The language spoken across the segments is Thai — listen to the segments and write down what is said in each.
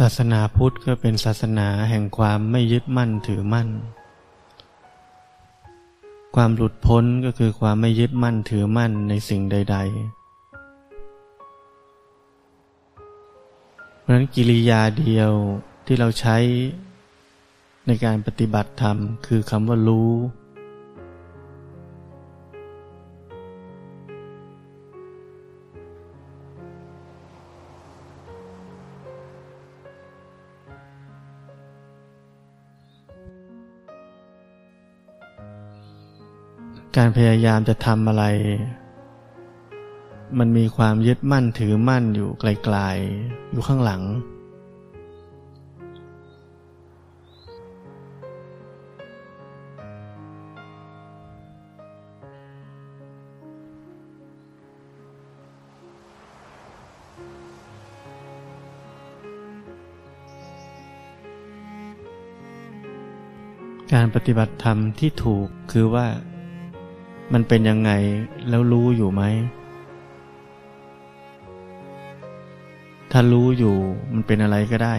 ศาสนาพุทธก็เป็นศาสนาแห่งความไม่ยึดมั่นถือมั่น ความหลุดพ้นก็คือความไม่ยึดมั่นถือมั่นในสิ่งใด ๆ เพราะนั้นกิริยาเดียวที่เราใช้ในการปฏิบัติธรรมคือคำว่ารู้ การพยายามจะทำอะไร มันมีความยึดมั่นถือมั่นอยู่ไกลๆ อยู่ข้างหลัง การปฏิบัติธรรมที่ถูกคือว่า มันเป็นยังไงแล้วรู้อยู่ไหม ถ้ารู้อยู่มันเป็นอะไรก็ได้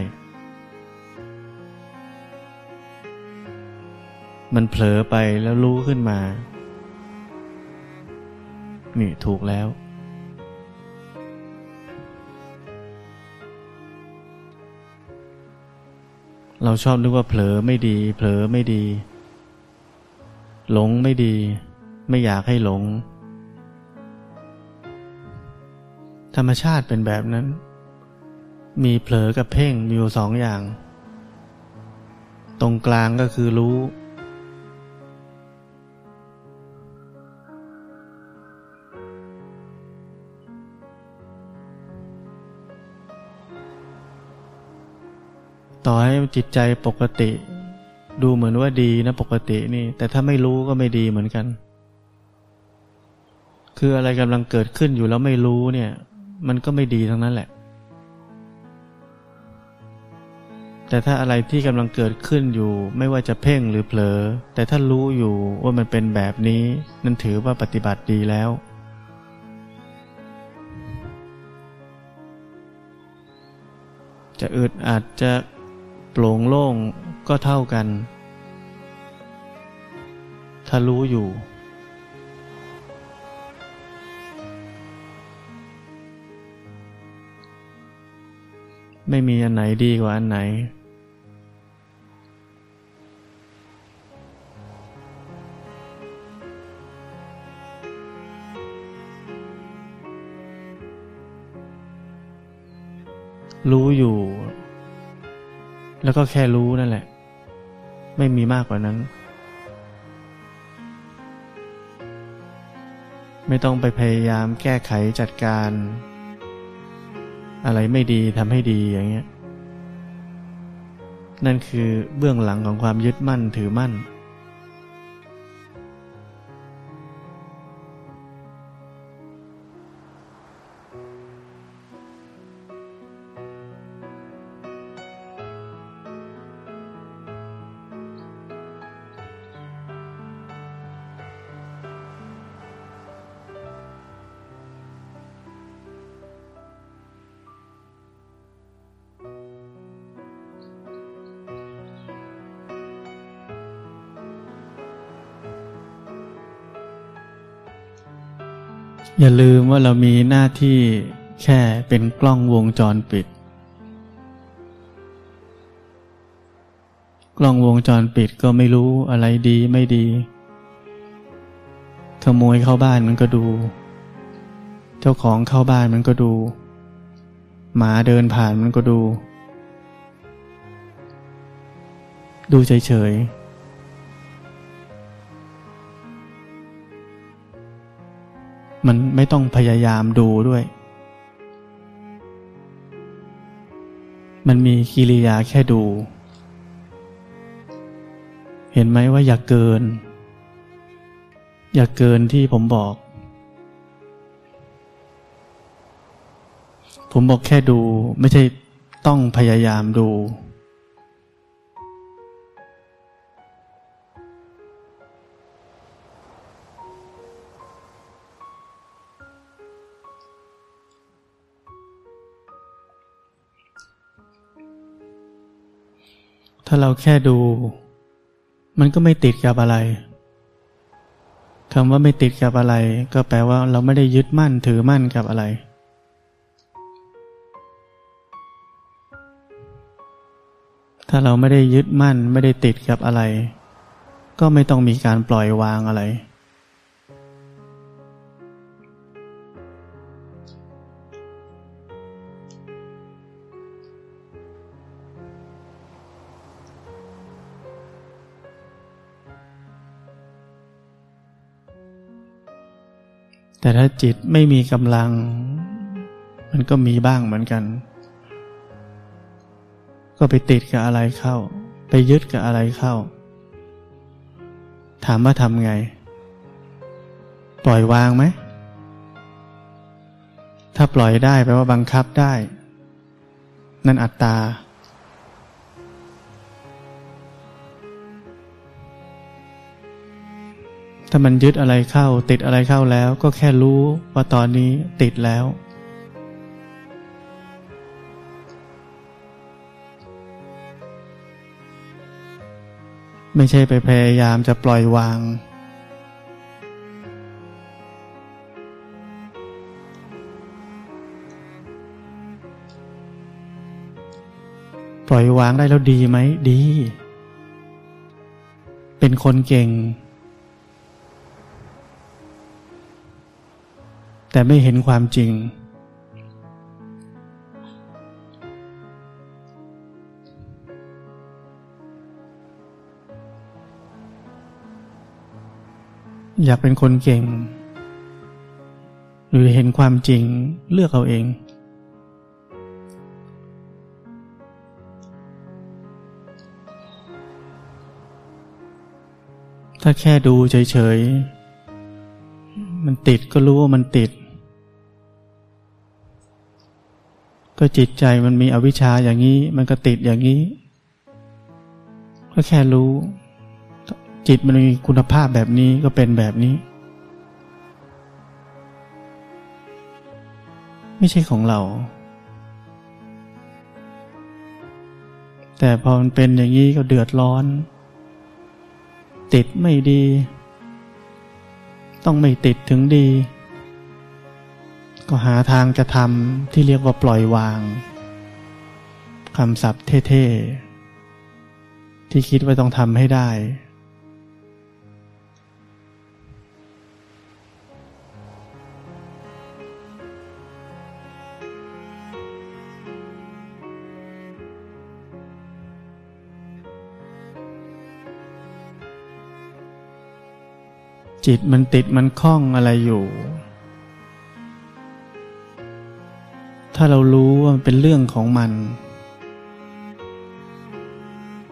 มันเผลอไปแล้วรู้ขึ้นมา นี่ถูกแล้ว เราชอบนึกว่าเผลอไม่ดี เผลอไม่ดี หลงไม่ดี ไม่อยากให้หลง ธรรมชาติเป็นแบบนั้น มีเผลอกับเพ่งมีอยู่สองอย่าง ตรงกลางก็คือรู้ ต่อให้จิตใจปกติ ดูเหมือนว่าดีนะปกตินี่ แต่ถ้าไม่รู้ก็ไม่ดีเหมือนกัน คืออะไรกำลังเกิดขึ้นอยู่แล้วไม่รู้เนี่ย มันก็ไม่ดีทั้งนั้นแหละ แต่ถ้าอะไรที่กำลังเกิดขึ้นอยู่ไม่ว่าจะเพ่งหรือเผลอ แต่ถ้ารู้อยู่ว่ามันเป็นแบบนี้ นั่นถือว่าปฏิบัติดีแล้วจะอึดอาจจะโปร่งโล่งก็เท่ากัน ถ้ารู้อยู่ ไม่มีอันไหนดีกว่าอันไหน รู้อยู่ แล้วก็แค่รู้นั่นแหละ ไม่มีมากกว่านั้น ไม่ต้องไปพยายามแก้ไขจัดการ อะไรไม่ดีทำให้ดีอย่างเงี้ย นั่นคือเบื้องหลังของความยึดมั่นถือมั่น อย่าลืมว่าเรามีหน้าที่แค่เป็นกล้องวงจรปิด กล้องวงจรปิดก็ไม่รู้อะไรดีไม่ดี ขโมยเข้าบ้านมันก็ดู เจ้าของเข้าบ้านมันก็ดู หมาเดินผ่านมันก็ดู ดูเฉยๆ มันไม่ต้องพยายามดูด้วย มันมีกิริยาแค่ดู เห็นไหมว่าอย่าเกิน อย่าเกินที่ผมบอก ผมบอกแค่ดูไม่ใช่ต้องพยายามดู ถ้าเราแค่ดู มันก็ไม่ติดกับอะไรคำว่าไม่ติดกับอะไร ก็แปลว่าเราไม่ได้ยึดมั่นถือมั่นกับอะไร ถ้าเราไม่ได้ยึดมั่นไม่ได้ติดกับอะไร ก็ไม่ต้องมีการปล่อยวางอะไร แต่ถ้าจิตไม่มีกำลัง มันก็มีบ้างเหมือนกัน ก็ไปติดกับอะไรเข้า ไปยึดกับอะไรเข้า ถามว่าทำไง ปล่อยวางไหม ถ้าปล่อยได้แปลว่าบังคับได้ นั่นอัตตา ถ้ามันยึดอะไรเข้า ติดอะไรเข้าแล้ว ก็แค่รู้ว่าตอนนี้ติดแล้ว ไม่ใช่ไปพยายามจะปล่อยวางปล่อยวางได้แล้วดีไหม ดี เป็นคนเก่ง แต่ไม่เห็นความจริง อยากเป็นคนเก่ง หรือเห็นความจริงเลือกเอาเองถ้าแค่ดูเฉยๆ มันติดก็รู้ว่ามันติด ก็จิตใจมันมีอวิชชาอย่างนี้ มันก็ติดอย่างนี้ ก็แค่รู้ จิตมันมีคุณภาพแบบนี้ก็เป็นแบบนี้ ไม่ใช่ของเรา แต่พอมันเป็นอย่างนี้ก็เดือดร้อน ติดไม่ดี ต้องไม่ติดถึงดี ก็หาทางจะทำที่เรียกว่าปล่อยวางคำศัพท์เท่ๆ ที่คิดว่าต้องทำให้ได้ จิตมันติดมันคล้องอะไรอยู่ ถ้าเรารู้ว่ามันเป็นเรื่องของมัน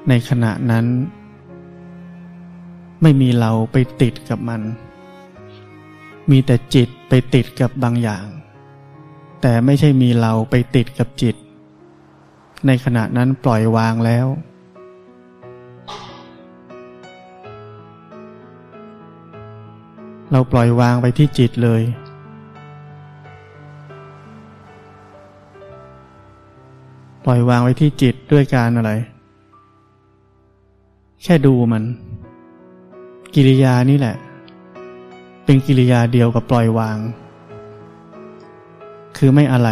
ในขณะนั้น ไม่มีเราไปติดกับมัน มีแต่จิตไปติดกับบางอย่าง แต่ไม่ใช่มีเราไปติดกับจิต ในขณะนั้นปล่อยวางแล้วเราปล่อยวางไปที่จิตเลย ล่อยวางไว้ที่จิตด้วยการอะไร แค่ดูมัน กิริยานี่แหละ เป็นกิริยาเดียวกับปล่อยวาง คือไม่อะไร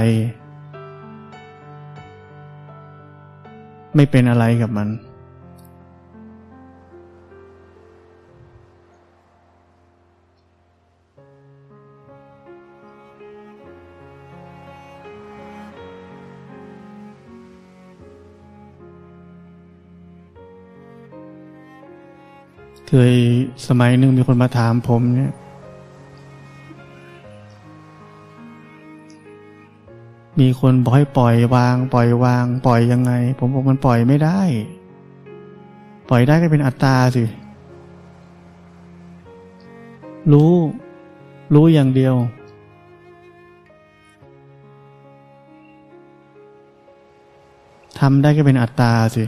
ไม่เป็นอะไรกับมัน เคยสมัยหนึ่งมีคนมาถามผมเนี่ย มีคนบอกให้ปล่อยวาง ปล่อยวาง ปล่อยยังไง ผมบอกมันปล่อยไม่ได้ ปล่อยได้ก็เป็นอัตตาสิ รู้ รู้อย่างเดียว ทำได้ก็เป็นอัตตาสิ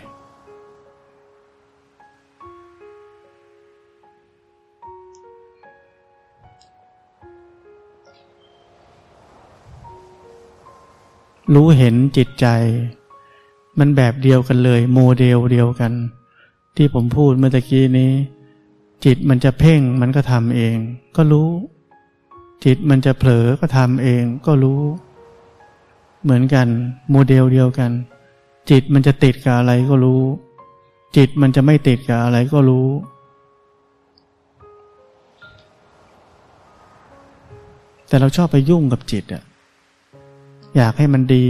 รู้เห็นจิตใจ มันแบบเดียวกันเลย โมเดลเดียวกัน ที่ผมพูดเมื่อตะกี้นี้ จิตมันจะเพ่งมันก็ทำเอง ก็รู้ จิตมันจะเผลอก็ทำเอง ก็รู้ เหมือนกัน โมเดลเดียวกัน จิตมันจะติดกับอะไรก็รู้ จิตมันจะไม่ติดกับอะไรก็รู้แต่เราชอบไปยุ่งกับจิตอะ อยากให้มันดี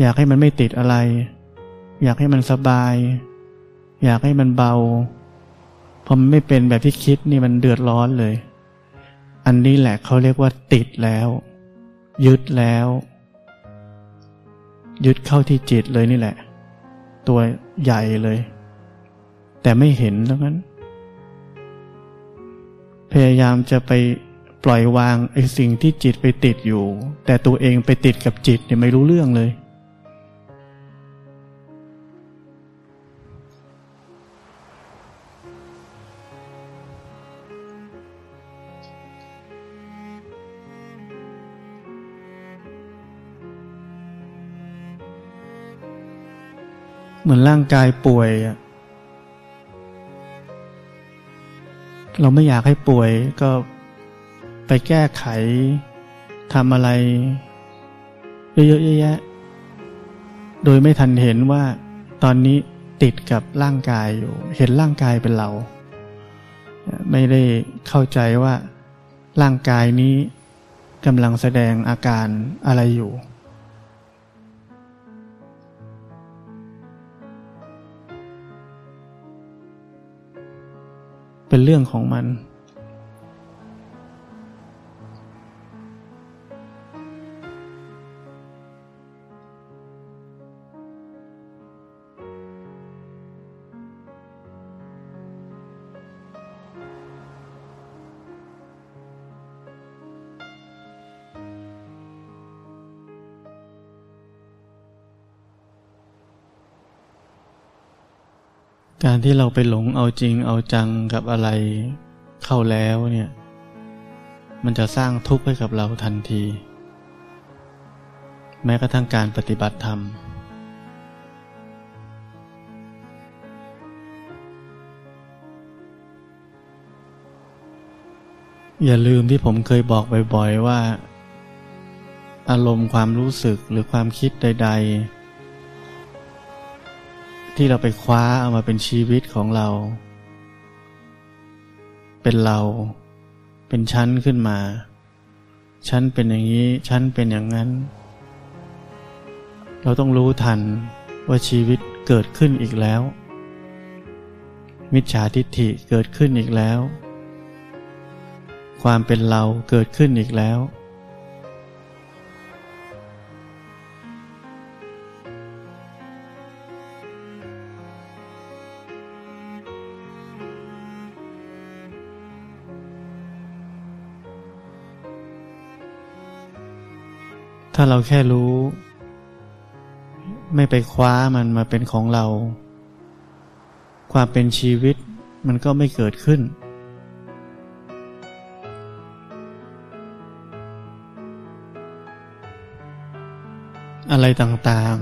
อยากให้มันไม่ติดอะไร อยากให้มันสบาย อยากให้มันเบาพอมันไม่เป็นแบบที่คิดนี่มันเดือดร้อนเลย อันนี้แหละเขาเรียกว่าติดแล้ว ยึดแล้ว ยึดเข้าที่จิตเลยนี่แหละ ตัวใหญ่เลย แต่ไม่เห็นแล้วนั้น พยายามจะไป ปล่อยวางไอ้สิ่งที่จิตไปติดอยู่ แต่ตัวเองไปติดกับจิตเนี่ยไม่รู้เรื่องเลย เหมือนร่างกายป่วยอะเราไม่อยากให้ป่วยก็ ไปแก้ไขทำอะไร เยอะๆแยะๆโดยไม่ทันเห็นว่าตอนนี้ติดกับร่างกายอยู่ เห็นร่างกายเป็นเรา ไม่ได้เข้าใจว่าร่างกายนี้กำลังแสดงอาการอะไรอยู่ เป็นเรื่องของมัน การที่เราไปหลงเอาจริงเอาจังกับอะไรเข้าแล้วเนี่ย มันจะสร้างทุกข์ให้กับเราทันที แม้กระทั่งการปฏิบัติธรรม อย่าลืมที่ผมเคยบอกบ่อยๆว่า อารมณ์ความรู้สึกหรือความคิดใด ๆ ที่เราไปคว้าเอามาเป็นชีวิตของเรา เป็นเรา เป็นชั้นขึ้นมา ชั้นเป็นอย่างนี้ ชั้นเป็นอย่างนั้น เราต้องรู้ทันว่าชีวิตเกิดขึ้นอีกแล้ว มิจฉาทิฏฐิเกิดขึ้นอีกแล้ว ความเป็นเราเกิดขึ้นอีกแล้ว ถ้าเราแค่รู้ ไม่ไปคว้ามันมาเป็นของเรา ความเป็นชีวิตมันก็ไม่เกิดขึ้น อะไรต่าง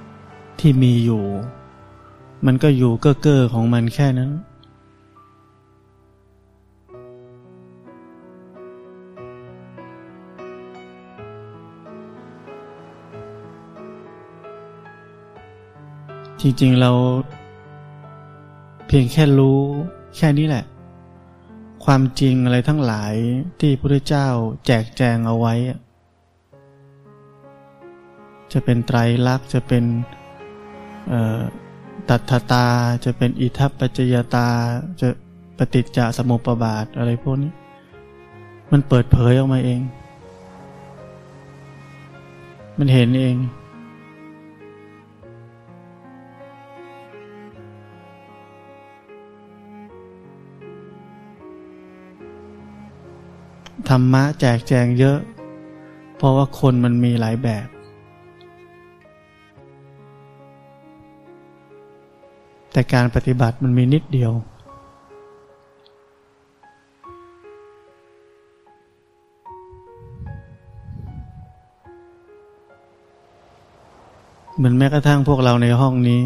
ๆที่มีอยู่ มันก็อยู่เก้อๆของมันแค่นั้น จริงๆเรา เพียงแค่รู้แค่นี้แหละ ความจริงอะไรทั้งหลายที่พระพุทธเจ้าแจกแจงเอาไว้ จะเป็นไตรลักษณ์จะเป็นตัทตาจะเป็นอิทัปปัจจยตาจะปฏิจจสมุปบาทอะไรพวกนี้ มันเปิดเผยออกมาเอง มันเห็นเอง ธรรมะแจกแจงเยอะ เพราะว่าคนมันมีหลายแบบ แต่การปฏิบัติมันมีนิดเดียว เหมือนแม้กระทั่งพวกเราในห้องนี้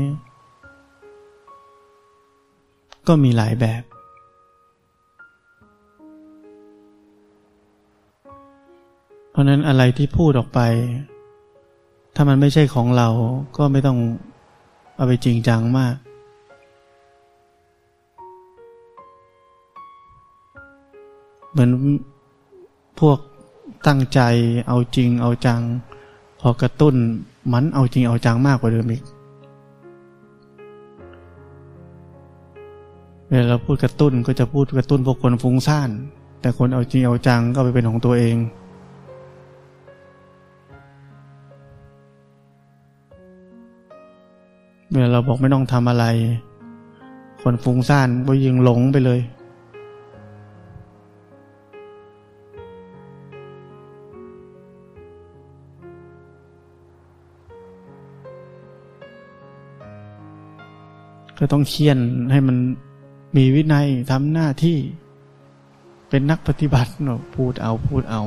ก็มีหลายแบบ ราะนั้นอะไรที่พูดออกไป ถ้ามันไม่ใช่ของเราก็ไม่ต้องเอาไปจริงจังมากเหมือนพวกตั้งใจเอาจริงเอาจัง พอกระตุ้นมันเอาจริงเอาจังมากกว่าเดิมอีกเวลาเราพูดกระตุ้นก็จะพูดกระตุ้นพวกคนฟุ้งซ่าน แต่คนเอาจริงเอาจังก็ไปเป็นของตัวเอง เวลาเราบอกไม่ต้องทำอะไร คนฟุ้งซ่านก็ยิงหลงไปเลย ก็ต้องเคียนให้มันมีวินัยทำหน้าที่เป็นนักปฏิบัติเนาะพูดเอาพูดเอา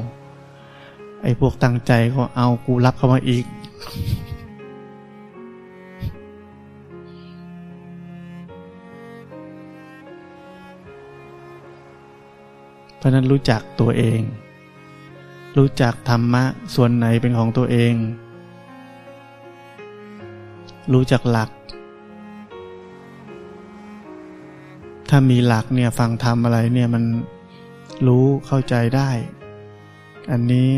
ไอ้พวกตั้งใจก็เอากูรับเข้ามาอีก ราะนั้นรู้จักตัวเอง รู้จักธรรมะส่วนไหนเป็นของตัวเอง รู้จักหลัก ถ้ามีหลักเนี่ยฟังทำอะไรเนี่ยมันรู้เข้าใจได้ อันนี้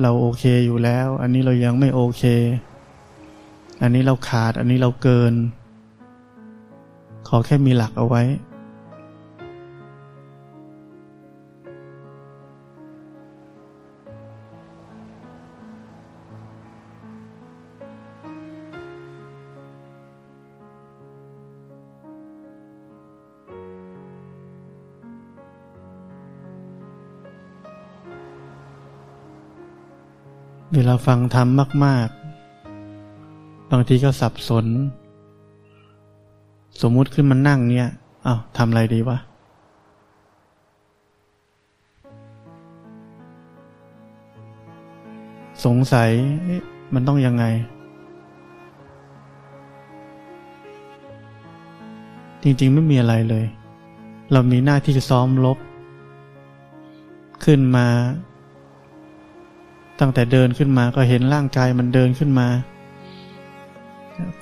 เราโอเคอยู่แล้ว อันนี้เรายังไม่โอเค อันนี้เราขาด อันนี้เราเกิน ขอแค่มีหลักเอาไว้ เวลาฟังธรรมมาก ๆ บางทีก็สับสน สมมุติขึ้นมานั่งเนี่ยอา้าวทำอะไรดีวะสงสัยมันต้องยังไง จริง ๆ ไม่มีอะไรเลย เรามีหน้าที่จะซ้อมลบ ขึ้นมา ตั้งแต่เดินขึ้นมาก็เห็นร่างกายมันเดินขึ้นมา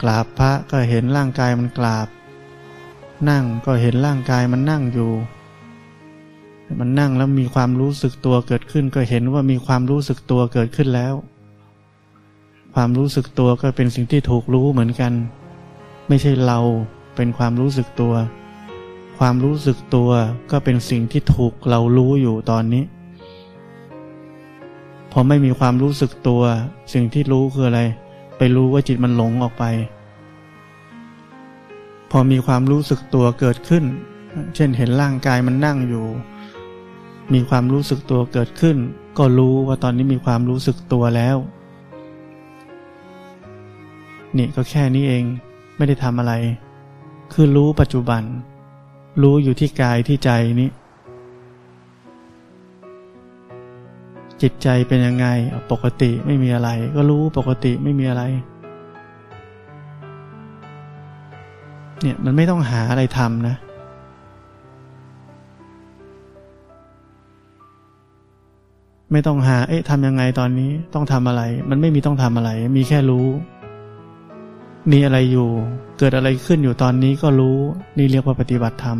กราบพระก็เห็นร่างกายมันกราบ นั่งก็เห็นร่างกายมันนั่งอยู่ มันนั่งแล้วมีความรู้สึกตัวเกิดขึ้น ก็เห็นว่ามีความรู้สึกตัวเกิดขึ้นแล้ว ความรู้สึกตัวก็เป็นสิ่งที่ถูกรู้เหมือนกัน ไม่ใช่เราเป็นความรู้สึกตัว ความรู้สึกตัวก็เป็นสิ่งที่ถูกเรารู้อยู่ตอนนี้ พอไม่มีความรู้สึกตัว สิ่งที่รู้คืออะไร ไปรู้ว่าจิตมันหลงออกไป พอมีความรู้สึกตัวเกิดขึ้น เช่นเห็นร่างกายมันนั่งอยู่ มีความรู้สึกตัวเกิดขึ้น ก็รู้ว่าตอนนี้มีความรู้สึกตัวแล้วนี่ก็แค่นี้เองไม่ได้ทำอะไร คือรู้ปัจจุบัน รู้อยู่ที่กายที่ใจนี้ จิตใจเป็นยังไงปกติไม่มีอะไร ก็รู้ปกติไม่มีอะไรเนี่ยมันไม่ต้องหาอะไรทำนะ ไม่ต้องหาเอ๊ะทำยังไงตอนนี้ต้องทำอะไร มันไม่มีต้องทำอะไร มีแค่รู้ มีอะไรอยู่ เกิดอะไรขึ้นอยู่ตอนนี้ก็รู้ นี่เรียกว่าปฏิบัติธรรม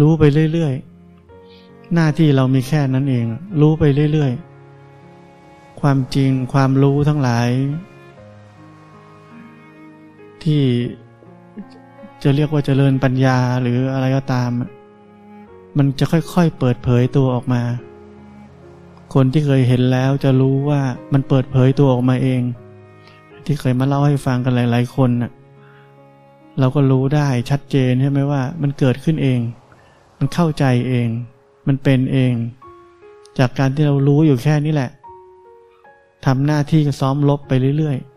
รู้ไปเรื่อยๆ หน้าที่เรามีแค่นั้นเอง รู้ไปเรื่อยๆ ความจริงความรู้ทั้งหลาย ที่จะเรียกว่าเจริญปัญญาหรืออะไรก็ตาม มันจะค่อยๆ เปิดเผยตัวออกมา คนที่เคยเห็นแล้วจะรู้ว่ามันเปิดเผยตัวออกมาเอง ที่เคยมาเล่าให้ฟังกันหลาย ๆ คนน่ะเราก็รู้ได้ชัดเจนใช่ไหมว่า มันเกิดขึ้นเอง มันเข้าใจเอง มันเป็นเอง จากการที่เรารู้อยู่แค่นี้แหละทำหน้าที่ก็ซ้อมลบไปเรื่อยๆ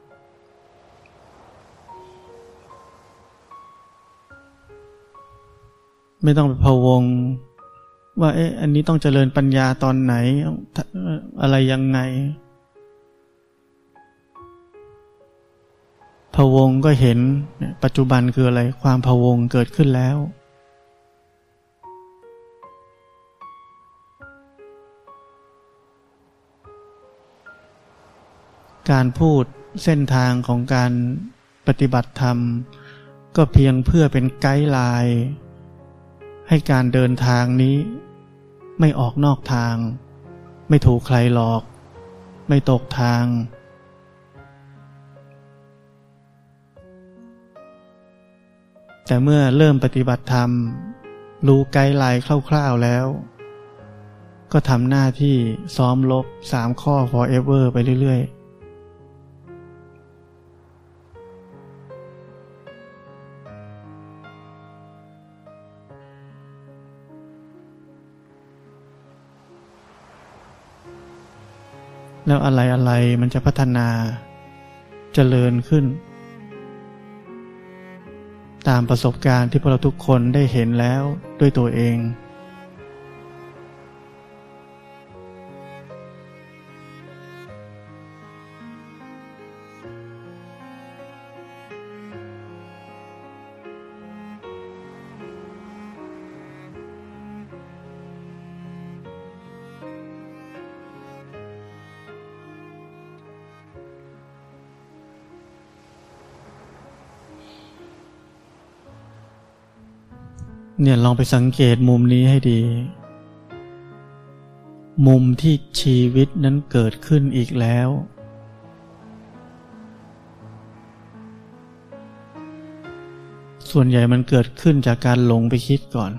ไม่ต้องไปพะวง ว่าเอ๊ะอันนี้ต้องเจริญปัญญาตอนไหน อะไรยังไงพะวงก็เห็นปัจจุบันคืออะไร ความพะวงเกิดขึ้นแล้ว การพูดเส้นทางของการปฏิบัติธรรม ก็เพียงเพื่อเป็นไกด์ไลน์ให้การเดินทางนี้ ไม่ออกนอกทาง ไม่ถูกใครหลอก ไม่ตกทางแต่เมื่อเริ่มปฏิบัติธรรม รู้ไกด์ไลน์คร่าวๆแล้ว ก็ทำหน้าที่ซ้อมลบสามข้อ forever ไปเรื่อยๆ แล้วอะไรอะไรมันจะพัฒนาจเจริญขึ้น ตามประสบการณ์ที่พวกเราทุกคนได้เห็นแล้วด้วยตัวเอง เนี่ยลองไปสังเกตมุมนี้ให้ดี มุมที่ชีวิตนั้นเกิดขึ้นอีกแล้ว ส่วนใหญ่มันเกิดขึ้นจากการหลงไปคิดก่อน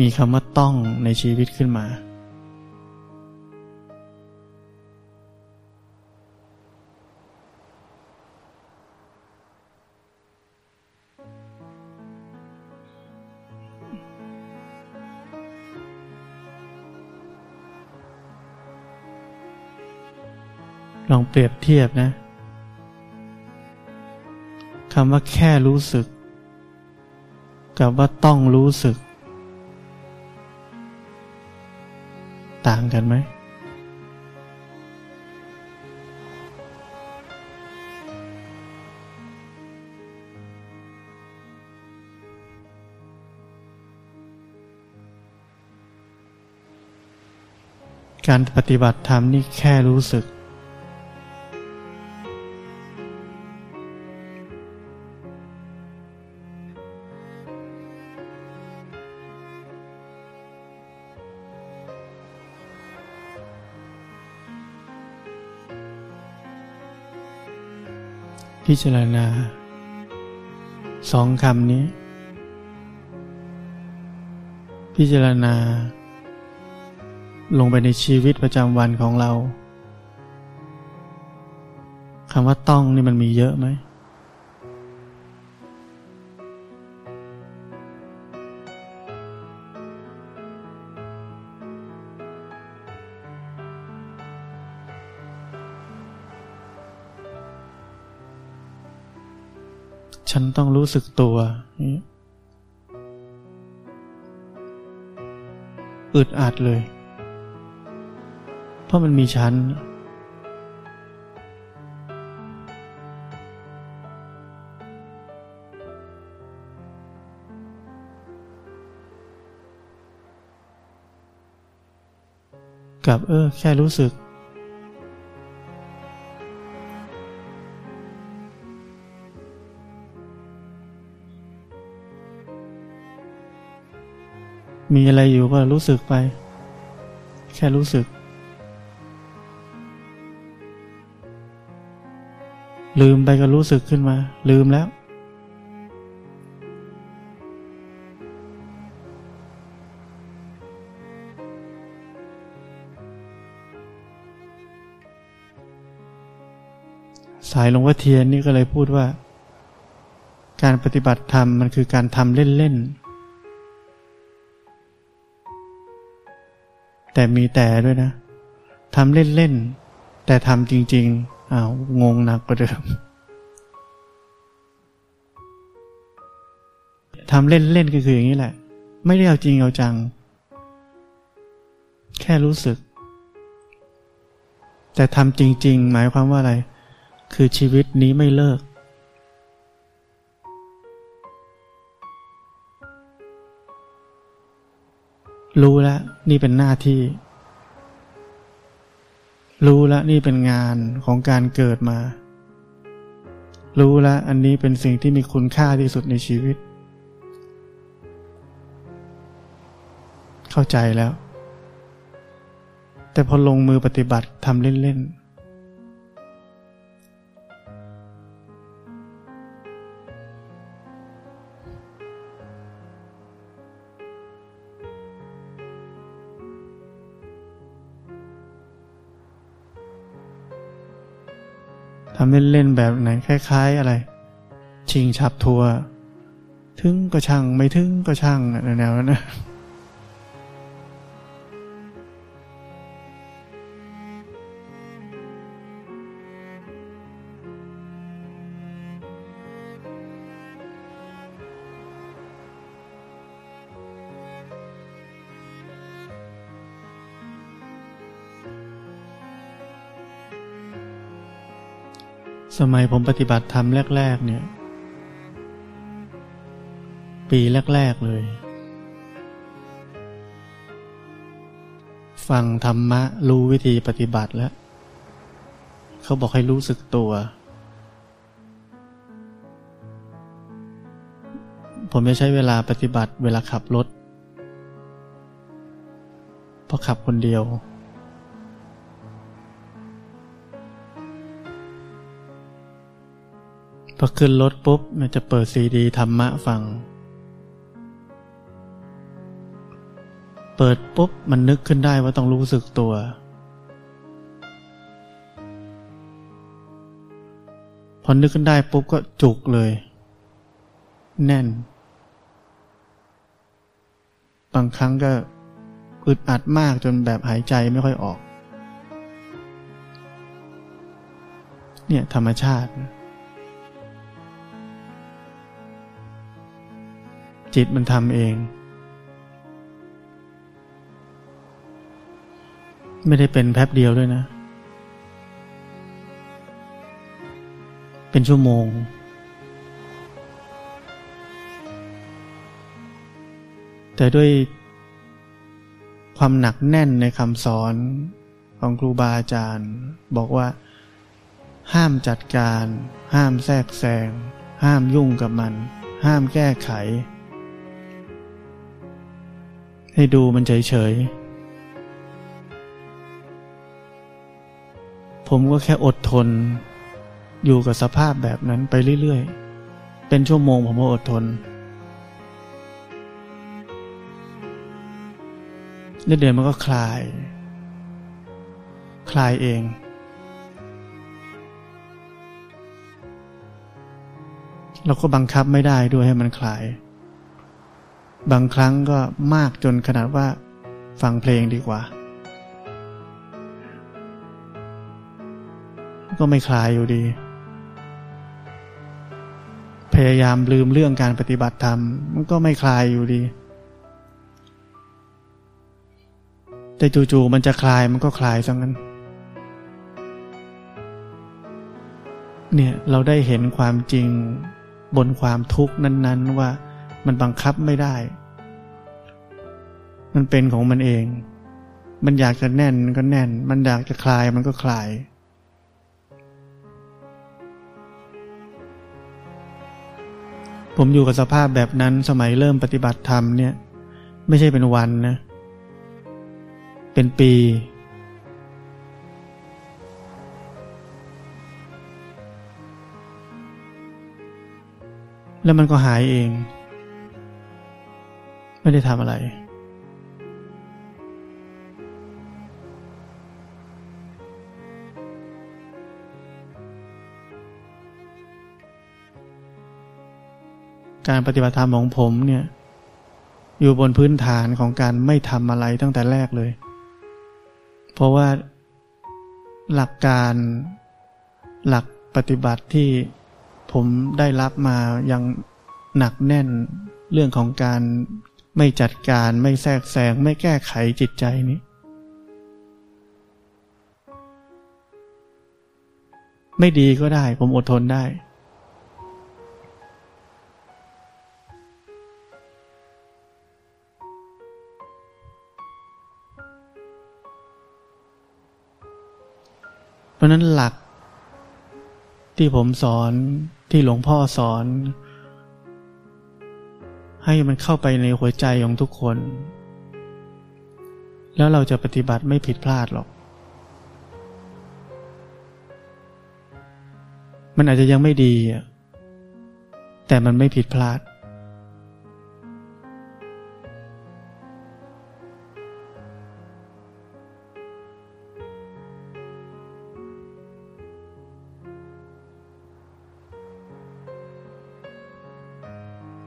มีคำว่าต้องในชีวิตขึ้นมา เปรียบเทียบนะคำว่าแค่รู้สึก กับว่าต้องรู้สึก ต่างกันไหม การปฏิบัติธรรมนี่แค่รู้สึก พิจารณาสองคำนี้ พิจารณา ลงไปในชีวิตประจำวันของเราคำว่าต้องนี่มันมีเยอะไหม ฉันต้องรู้สึกตัวอึดอัดเลย เพราะมันมีฉัน กับเออ แค่รู้สึก มีอะไรอยู่ก็รู้สึกไป แค่รู้สึก ลืมไปก็รู้สึกขึ้นมา ลืมแล้ว สายหลวงพ่อเทียนนี่ก็เลยพูดว่า การปฏิบัติธรรมมันคือการทำเล่นๆ แต่มีแต่ด้วยนะทำเล่นๆ แต่ทำจริงๆอ้าวงงหนักกว่าเดิมทำเล่นๆก็คืออย่างนี้แหละ ไม่ได้เอาจริงเอาจัง แค่รู้สึก แต่ทำจริง ๆ หมายความว่าอะไร คือชีวิตนี้ไม่เลิก รู้แล้วนี่เป็นหน้าที่ รู้แล้วนี่เป็นงานของการเกิดมา รู้แล้วอันนี้เป็นสิ่งที่มีคุณค่าที่สุดในชีวิต เข้าใจแล้ว แต่พอลงมือปฏิบัติทำเล่นๆำเล่นๆแบบไหนคล้าย ๆ อะไร ชิงฉับทัวถึงก็ช่างไม่ถึงก็ช่างแนวนั้นนะ สมัยผมปฏิบัติธรรมแรก ๆ เนี่ย ปีแรก ๆ เลย ฟังธรรมะรู้วิธีปฏิบัติแล้ว เขาบอกให้รู้สึกตัว ผมจะใช้เวลาปฏิบัติเวลาขับรถเพราะขับคนเดียว พอขึ้นรถปุ๊บมันจะเปิดซีดีธรรมะฟัง เปิดปุ๊บมันนึกขึ้นได้ว่าต้องรู้สึกตัว พอนึกขึ้นได้ปุ๊บก็จุกเลย แน่น บางครั้งก็อึดอัดมากจนแบบหายใจไม่ค่อยออก เนี่ยธรรมชาติ จิตมันทำเอง ไม่ได้เป็นแป๊บเดียวด้วยนะ เป็นชั่วโมง แต่ด้วยความหนักแน่นในคำสอนของครูบาอาจารย์ บอกว่า ห้ามจัดการ ห้ามแทรกแซง ห้ามยุ่งกับมัน ห้ามแก้ไข ให้ดูมันเฉยๆ ผมก็แค่อดทน อยู่กับสภาพแบบนั้นไปเรื่อยๆ เป็นชั่วโมงผมก็อดทน แล้วเดี๋ยวมันก็คลาย คลายเอง เราก็บังคับไม่ได้ด้วยให้มันคลาย บางครั้งก็มากจนขนาดว่า ฟังเพลงดีกว่า ก็ไม่คลายอยู่ดี พยายามลืมเรื่องการปฏิบัติธรรม มันก็ไม่คลายอยู่ดี แต่จู่ๆมันจะคลายมันก็คลายซะงั้น เนี่ยเราได้เห็นความจริงบนความทุกข์นั้น ๆ ว่า มันบังคับไม่ได้ มันเป็นของมันเอง มันอยากจะแน่นก็แน่น มันอยากจะคลายมันก็คลายผมอยู่กับสภาพแบบนั้นสมัยเริ่มปฏิบัติธรรมเนี่ย ไม่ใช่เป็นวันนะ เป็นปี แล้วมันก็หายเอง ไม่ได้ทำอะไร การปฏิบัติธรรมของผมเนี่ย อยู่บนพื้นฐานของการไม่ทำอะไรตั้งแต่แรกเลย เพราะว่าหลักการหลักปฏิบัติที่ผมได้รับมายังหนักแน่นเรื่องของการ ไม่จัดการไม่แทรกแซงไม่แก้ไขจิตใจนี้ ไม่ดีก็ได้ ผมอดทนได้ เพราะนั้นหลักที่ผมสอนที่หลวงพ่อสอน ให้มันเข้าไปในหัวใจของทุกคน แล้วเราจะปฏิบัติไม่ผิดพลาดหรอก มันอาจจะยังไม่ดี แต่มันไม่ผิดพลาด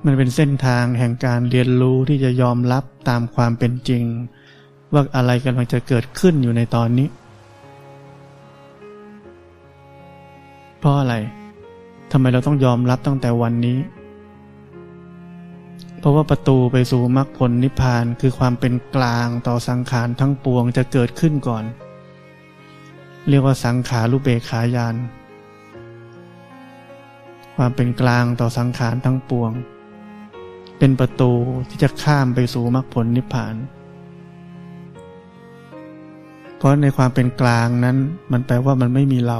มันเป็นเส้นทางแห่งการเรียนรู้ที่จะยอมรับตามความเป็นจริง ว่าอะไรกำลังจะเกิดขึ้นอยู่ในตอนนี้ เพราะอะไรทำไมเราต้องยอมรับตั้งแต่วันนี้ เพราะว่าประตูไปสู่มรรคผลนิพพานคือความเป็นกลางต่อสังขารทั้งปวงจะเกิดขึ้นก่อน เรียกว่าสังขารุเบขายาน ความเป็นกลางต่อสังขารทั้งปวง เป็นประตูที่จะข้ามไปสู่มรรคผลนิพพาน เพราะในความเป็นกลางนั้น มันแปลว่ามันไม่มีเรา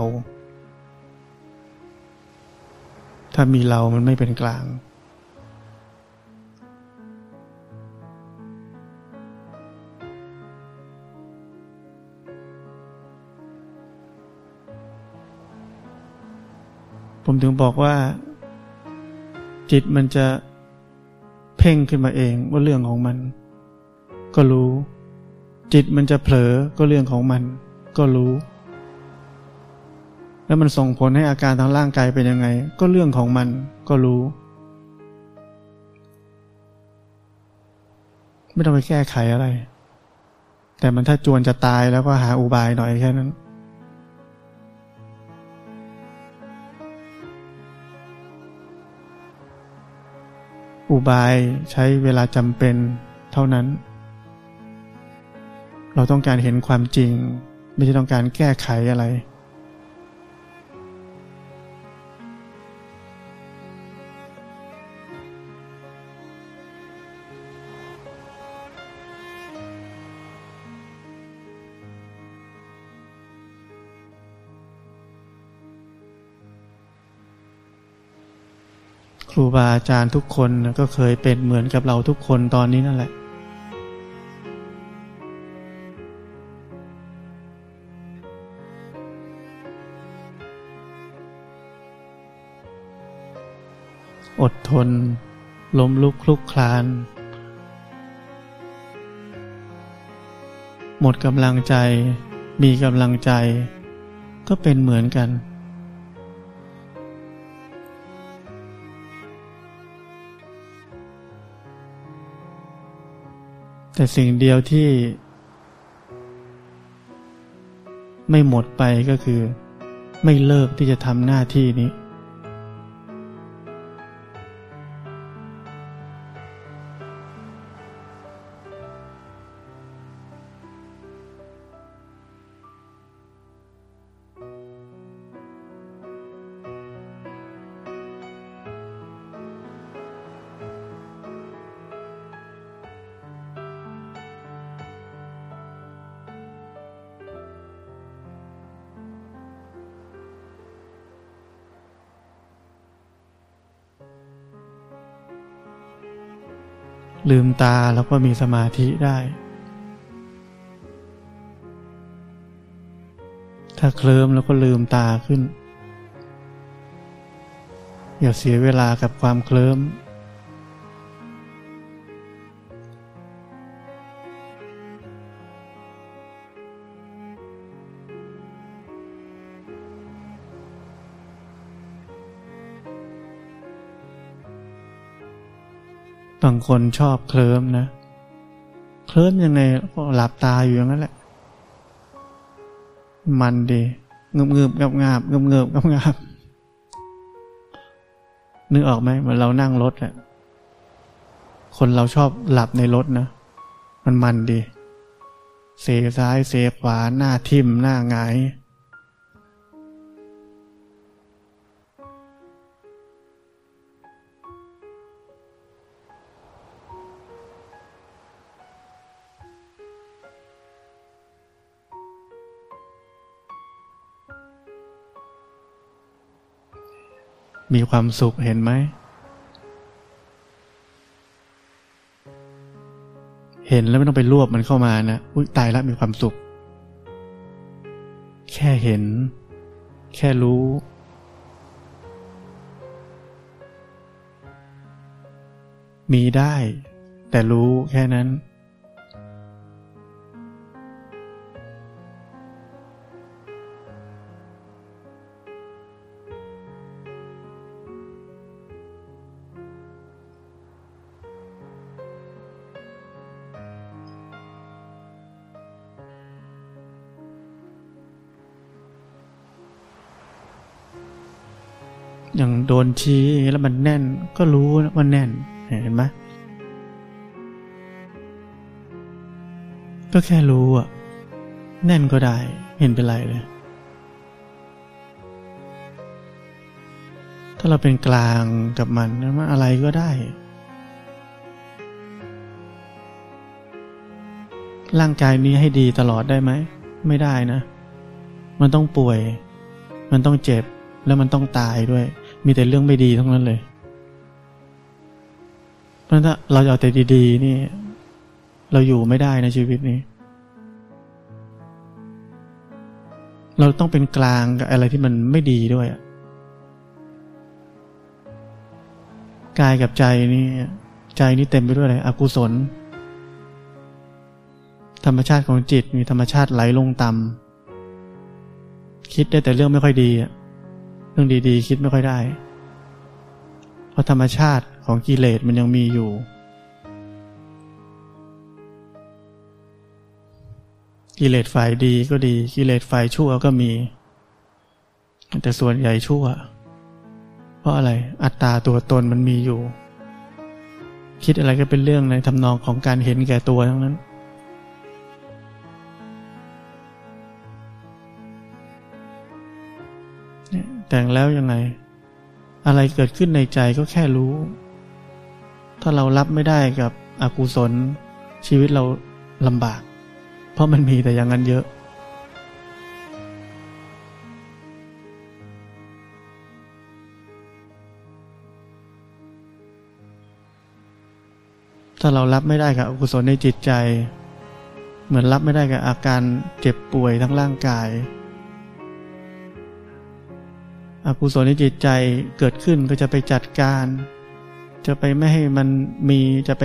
ถ้ามีเรามันไม่เป็นกลาง ผมถึงบอกว่า จิตมันจะ พ่งขึ้นมาเองว่าเรื่องของมัน ก็รู้ จิตมันจะเผลอก็เรื่องของมัน ก็รู้ แล้วมันส่งผลให้อาการทางร่างกายเป็นยังไง ก็เรื่องของมันก็รู้ ไม่ต้องไปแก้ไขอะไร แต่มันถ้าจวนจะตายแล้วก็หาอุบายหน่อยแค่นั้น อุบายใช้เวลาจำเป็นเท่านั้น เราต้องการเห็นความจริง ไม่ใช่ต้องการแก้ไขอะไร ครูบาอาจารย์ทุกคนก็เคยเป็นเหมือนกับเราทุกคนตอนนี้นั่นแหละ อดทน ล้มลุกคลุกคลาน หมดกำลังใจ มีกำลังใจ ก็เป็นเหมือนกัน แต่สิ่งเดียวที่ ไม่หมดไปก็คือ ไม่เลิกที่จะทำหน้าที่นี้ ลืมตาแล้วก็มีสมาธิได้ ถ้าเคลิ้มแล้วก็ลืมตาขึ้น อย่าเสียเวลากับความเคลิ้ม บางคนชอบเคลิ้มนะ เคลิ้มยังไงก็หลับตาอยู่อย่างนั้นแหละ มันดีเงืบเงืบงับงับเงืบเงืบงับงับนึกออกไหมเหมือนเรานั่งรถอะคนเราชอบหลับในรถนะ มันมันดี เสซ้ายเสขวาหน้าทิ่มหน้าหงาย มีความสุขเห็นไหม เห็นแล้วไม่ต้องไปรวบมันเข้ามานะอุ้ยตายแล้วมีความสุข แค่เห็น แค่รู้ มีได้ แต่รู้แค่นั้น คนชี้แล้วมันแน่นก็รู้ว่าแน่นเห็นไหมก็แค่รู้อะแน่นก็ได้เห็นเป็นไรเลย ถ้าเราเป็นกลางกับมันมันอะไรก็ได้ ร่างกายนี้ให้ดีตลอดได้ไหม ไม่ได้นะ มันต้องป่วย มันต้องเจ็บ แล้วมันต้องตายด้วย มีแต่เรื่องไม่ดีทั้งนั้นเลย เพราะถ้าเราเอาแต่ดี ๆ นี่ เราอยู่ไม่ได้ในชีวิตนี้ เราต้องเป็นกลางกับอะไรที่มันไม่ดีด้วยกายกับใจนี่ ใจนี่เต็มไปด้วยอะไรอกุศล ธรรมชาติของจิตมีธรรมชาติไหลลงต่ำคิดได้แต่เรื่องไม่ค่อยดีอะ เรื่องดีๆ คิดไม่ค่อยได้ เพราะธรรมชาติของกิเลสมันยังมีอยู่ กิเลสฝ่ายดีก็ดี กิเลสฝ่ายชั่วก็มี แต่ส่วนใหญ่ชั่ว เพราะอะไรอัตตาตัวตนมันมีอยู่ คิดอะไรก็เป็นเรื่องในทำนองของการเห็นแก่ตัวทั้งนั้น แต่งแล้วยังไง อะไรเกิดขึ้นในใจก็แค่รู้ ถ้าเรารับไม่ได้กับอกุศล ชีวิตเราลำบาก เพราะมันมีแต่อย่างนั้นเยอะถ้าเรารับไม่ได้กับอกุศลในจิตใจ เหมือนรับไม่ได้กับอาการเจ็บป่วยทั้งร่างกาย อกุศลในจิตใจเกิดขึ้นก็จะไปจัดการ จะไปไม่ให้มันมีจะไป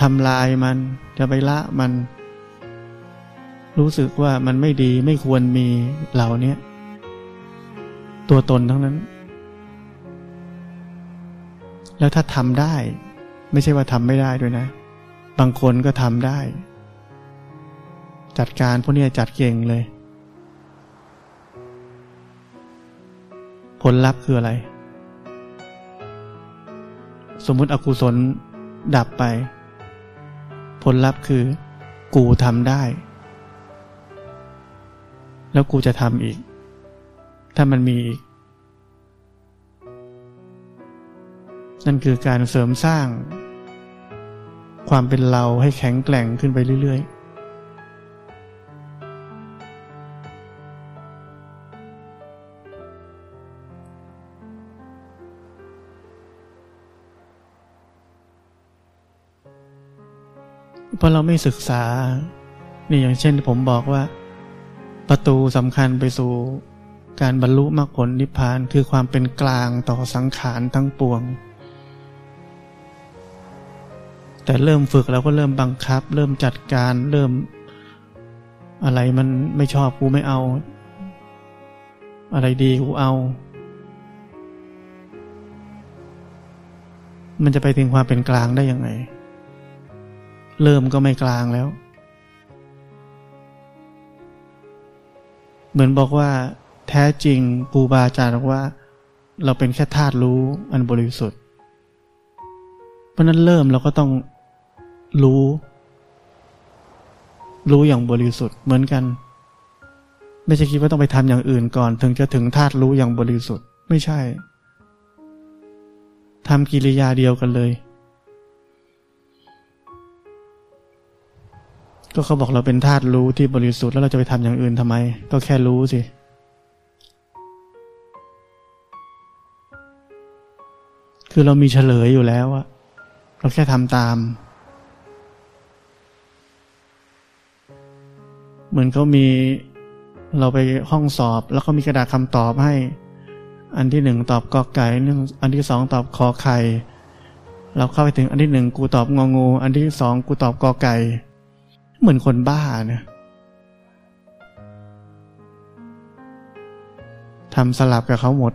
ทำลายมัน จะไปละมัน รู้สึกว่ามันไม่ดีไม่ควรมีเหล่านี้ตัวตนทั้งนั้น แล้วถ้าทำได้ ไม่ใช่ว่าทำไม่ได้ด้วยนะ บางคนก็ทำได้ จัดการพวกนี้จัดเก่งเลย ผลลัพธ์คืออะไร สมมุติอกุศลดับไป ผลลัพธ์คือ กูทำได้ แล้วกูจะทำอีก ถ้ามันมีอีก นั่นคือการเสริมสร้าง ความเป็นเราให้แข็งแกร่งขึ้นไปเรื่อยๆ ราะเราไม่ศึกษา นี่อย่างเช่นผมบอกว่า ประตูสำคัญไปสู่ การบรรลุมรรคผลนิพพานคือความเป็นกลางต่อสังขารทั้งปวง แต่เริ่มฝึกเราก็เริ่มบังคับ เริ่มจัดการเริ่มอะไรมันไม่ชอบกูไม่เอา อะไรดีกูเอา มันจะไปถึงความเป็นกลางได้ยังไง เริ่มก็ไม่กลางแล้ว เหมือนบอกว่า แท้จริงครูบาอาจารย์บอกว่า เราเป็นแค่ธาตุรู้อันบริสุทธิ์ เพราะนั้นเริ่มเราก็ต้องรู้ รู้อย่างบริสุทธิ์เหมือนกัน ไม่ใช่คิดว่าต้องไปทำอย่างอื่นก่อน ถึงจะถึงธาตุรู้อย่างบริสุทธิ์ ไม่ใช่ทำกิริยาเดียวกันเลย ก็เขาบอกเราเป็นธาตุรู้ที่บริสุทธิ์แล้วเราจะไปทำอย่างอื่นทำไม ก็แค่รู้สิคือเรามีเฉลยอยู่แล้วอะเราแค่ทำตาม เหมือนเขามีเราไปห้องสอบ แล้วก็มีกระดาษคำตอบให้ อันที่หนึ่งตอบกอไก่อันที่สองตอบคอไข่ เราเข้าไปถึงอันที่หนึ่งกูตอบงองู อันที่สองกูตอบกอไก่ เหมือนคนบ้าเนี่ยทำสลับกับเขาหมด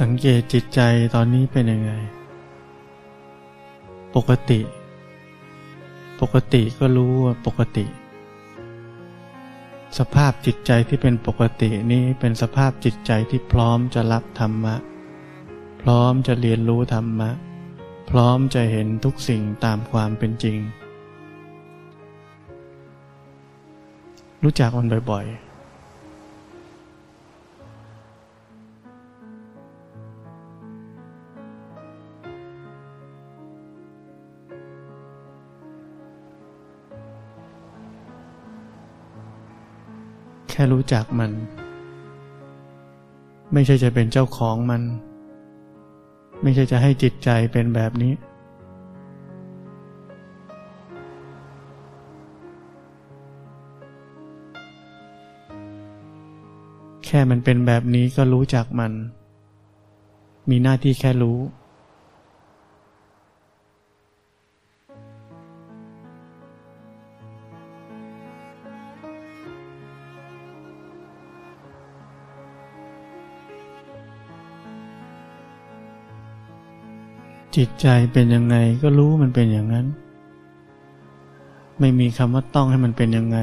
สังเกตจิตใจตอนนี้เป็นยังไง ปกติ ปกติก็รู้ว่าปกติ สภาพจิตใจที่เป็นปกตินี้เป็นสภาพจิตใจที่พร้อมจะรับธรรมะ พร้อมจะเรียนรู้ธรรมะ พร้อมจะเห็นทุกสิ่งตามความเป็นจริง รู้จักมันบ่อยๆ ค่รู้จักมัน ไม่ใช่จะเป็นเจ้าของมัน ไม่ใช่จะให้จิตใจเป็นแบบนี้ แค่มันเป็นแบบนี้ก็รู้จักมัน มีหน้าที่แค่รู้ จิตใจเป็นยังไงก็รู้มันเป็นอย่างนั้น ไม่มีคำว่าต้องให้มันเป็นยังไง